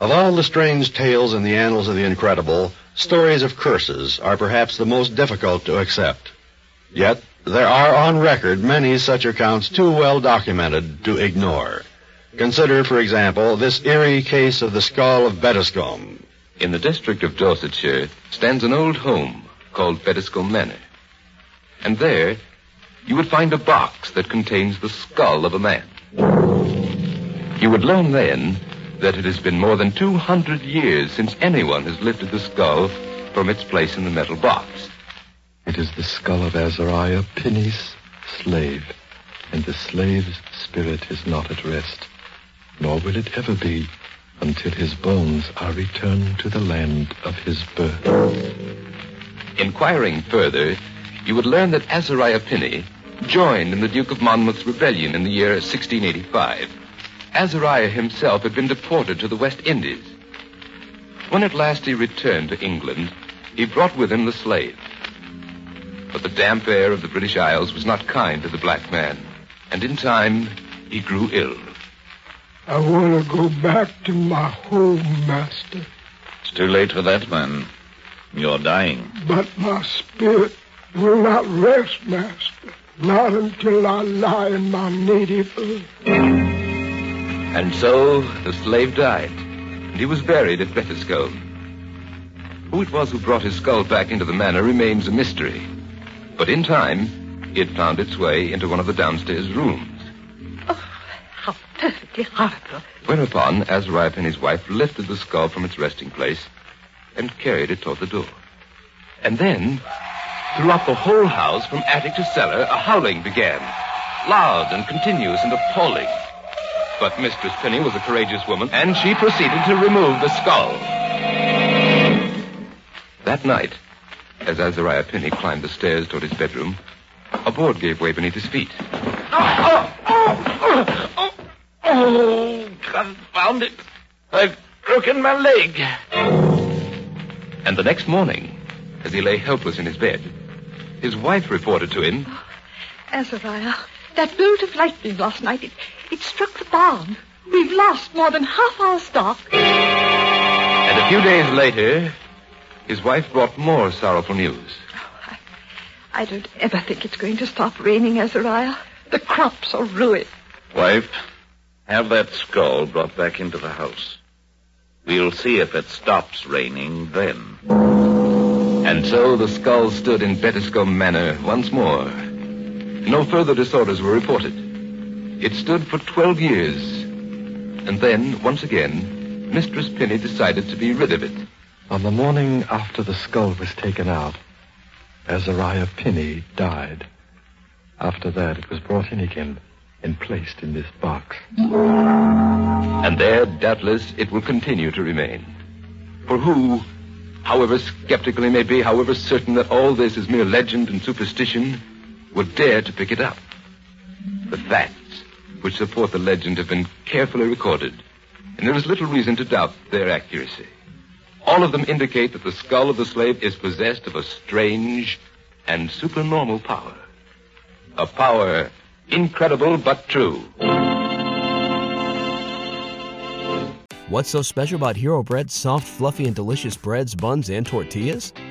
Of all the strange tales in the annals of the incredible, stories of curses are perhaps the most difficult to accept. Yet, there are on record many such accounts too well documented to ignore. Consider, for example, this eerie case of the skull of Bettiscombe. In the district of Dorsetshire stands an old home called Bettiscombe Manor. And there, you would find a box that contains the skull of a man. You would learn then that it has been more than 200 years since anyone has lifted the skull from its place in the metal box. It is the skull of Azariah Pinney's slave, and the slave's spirit is not at rest, nor will it ever be until his bones are returned to the land of his birth. Inquiring further, you would learn that Azariah Pinney joined in the Duke of Monmouth's rebellion in the year 1685. Azariah himself had been deported to the West Indies. When at last he returned to England, he brought with him the slave. But the damp air of the British Isles was not kind to the black man, and in time he grew ill. I want to go back to my home, Master. It's too late for that, man. You're dying. But my spirit will not rest, Master. Not until I lie in my native earth. And so the slave died, and he was buried at Bettiscombe. Who it was who brought his skull back into the manor remains a mystery. But in time, it found its way into one of the downstairs rooms. Oh, how perfectly horrible. Whereupon, Azariah and his wife lifted the skull from its resting place and carried it toward the door. And then, throughout the whole house, from attic to cellar, a howling began. Loud and continuous and appalling. But Mistress Penny was a courageous woman, and she proceeded to remove the skull. That night, as Azariah Penny climbed the stairs toward his bedroom, a board gave way beneath his feet. Oh, oh, oh, oh, confound it. I've broken my leg. And the next morning, as he lay helpless in his bed, his wife reported to him oh, Azariah, that bolt of lightning last night, it, it struck the barn. We've lost more than half our stock. And a few days later, his wife brought more sorrowful news. I, I don't ever think it's going to stop raining, Azariah. The crops are ruined. Wife, have that skull brought back into the house. We'll see if it stops raining then. And so the skull stood in Bettiscombe Manor once more. No further disorders were reported. It stood for 12 years. And then, once again, Mistress Penny decided to be rid of it. On the morning after the skull was taken out, Azariah Pinney died. After that, it was brought in again and placed in this box. And there, doubtless, it will continue to remain. For who, however skeptical he may be, however certain that all this is mere legend and superstition, would dare to pick it up? The facts which support the legend have been carefully recorded, and there is little reason to doubt their accuracy. All of them indicate that the skull of the slave is possessed of a strange and supernormal power. A power incredible but true. What's so special about Hero Bread's soft, fluffy, and delicious breads, buns, and tortillas?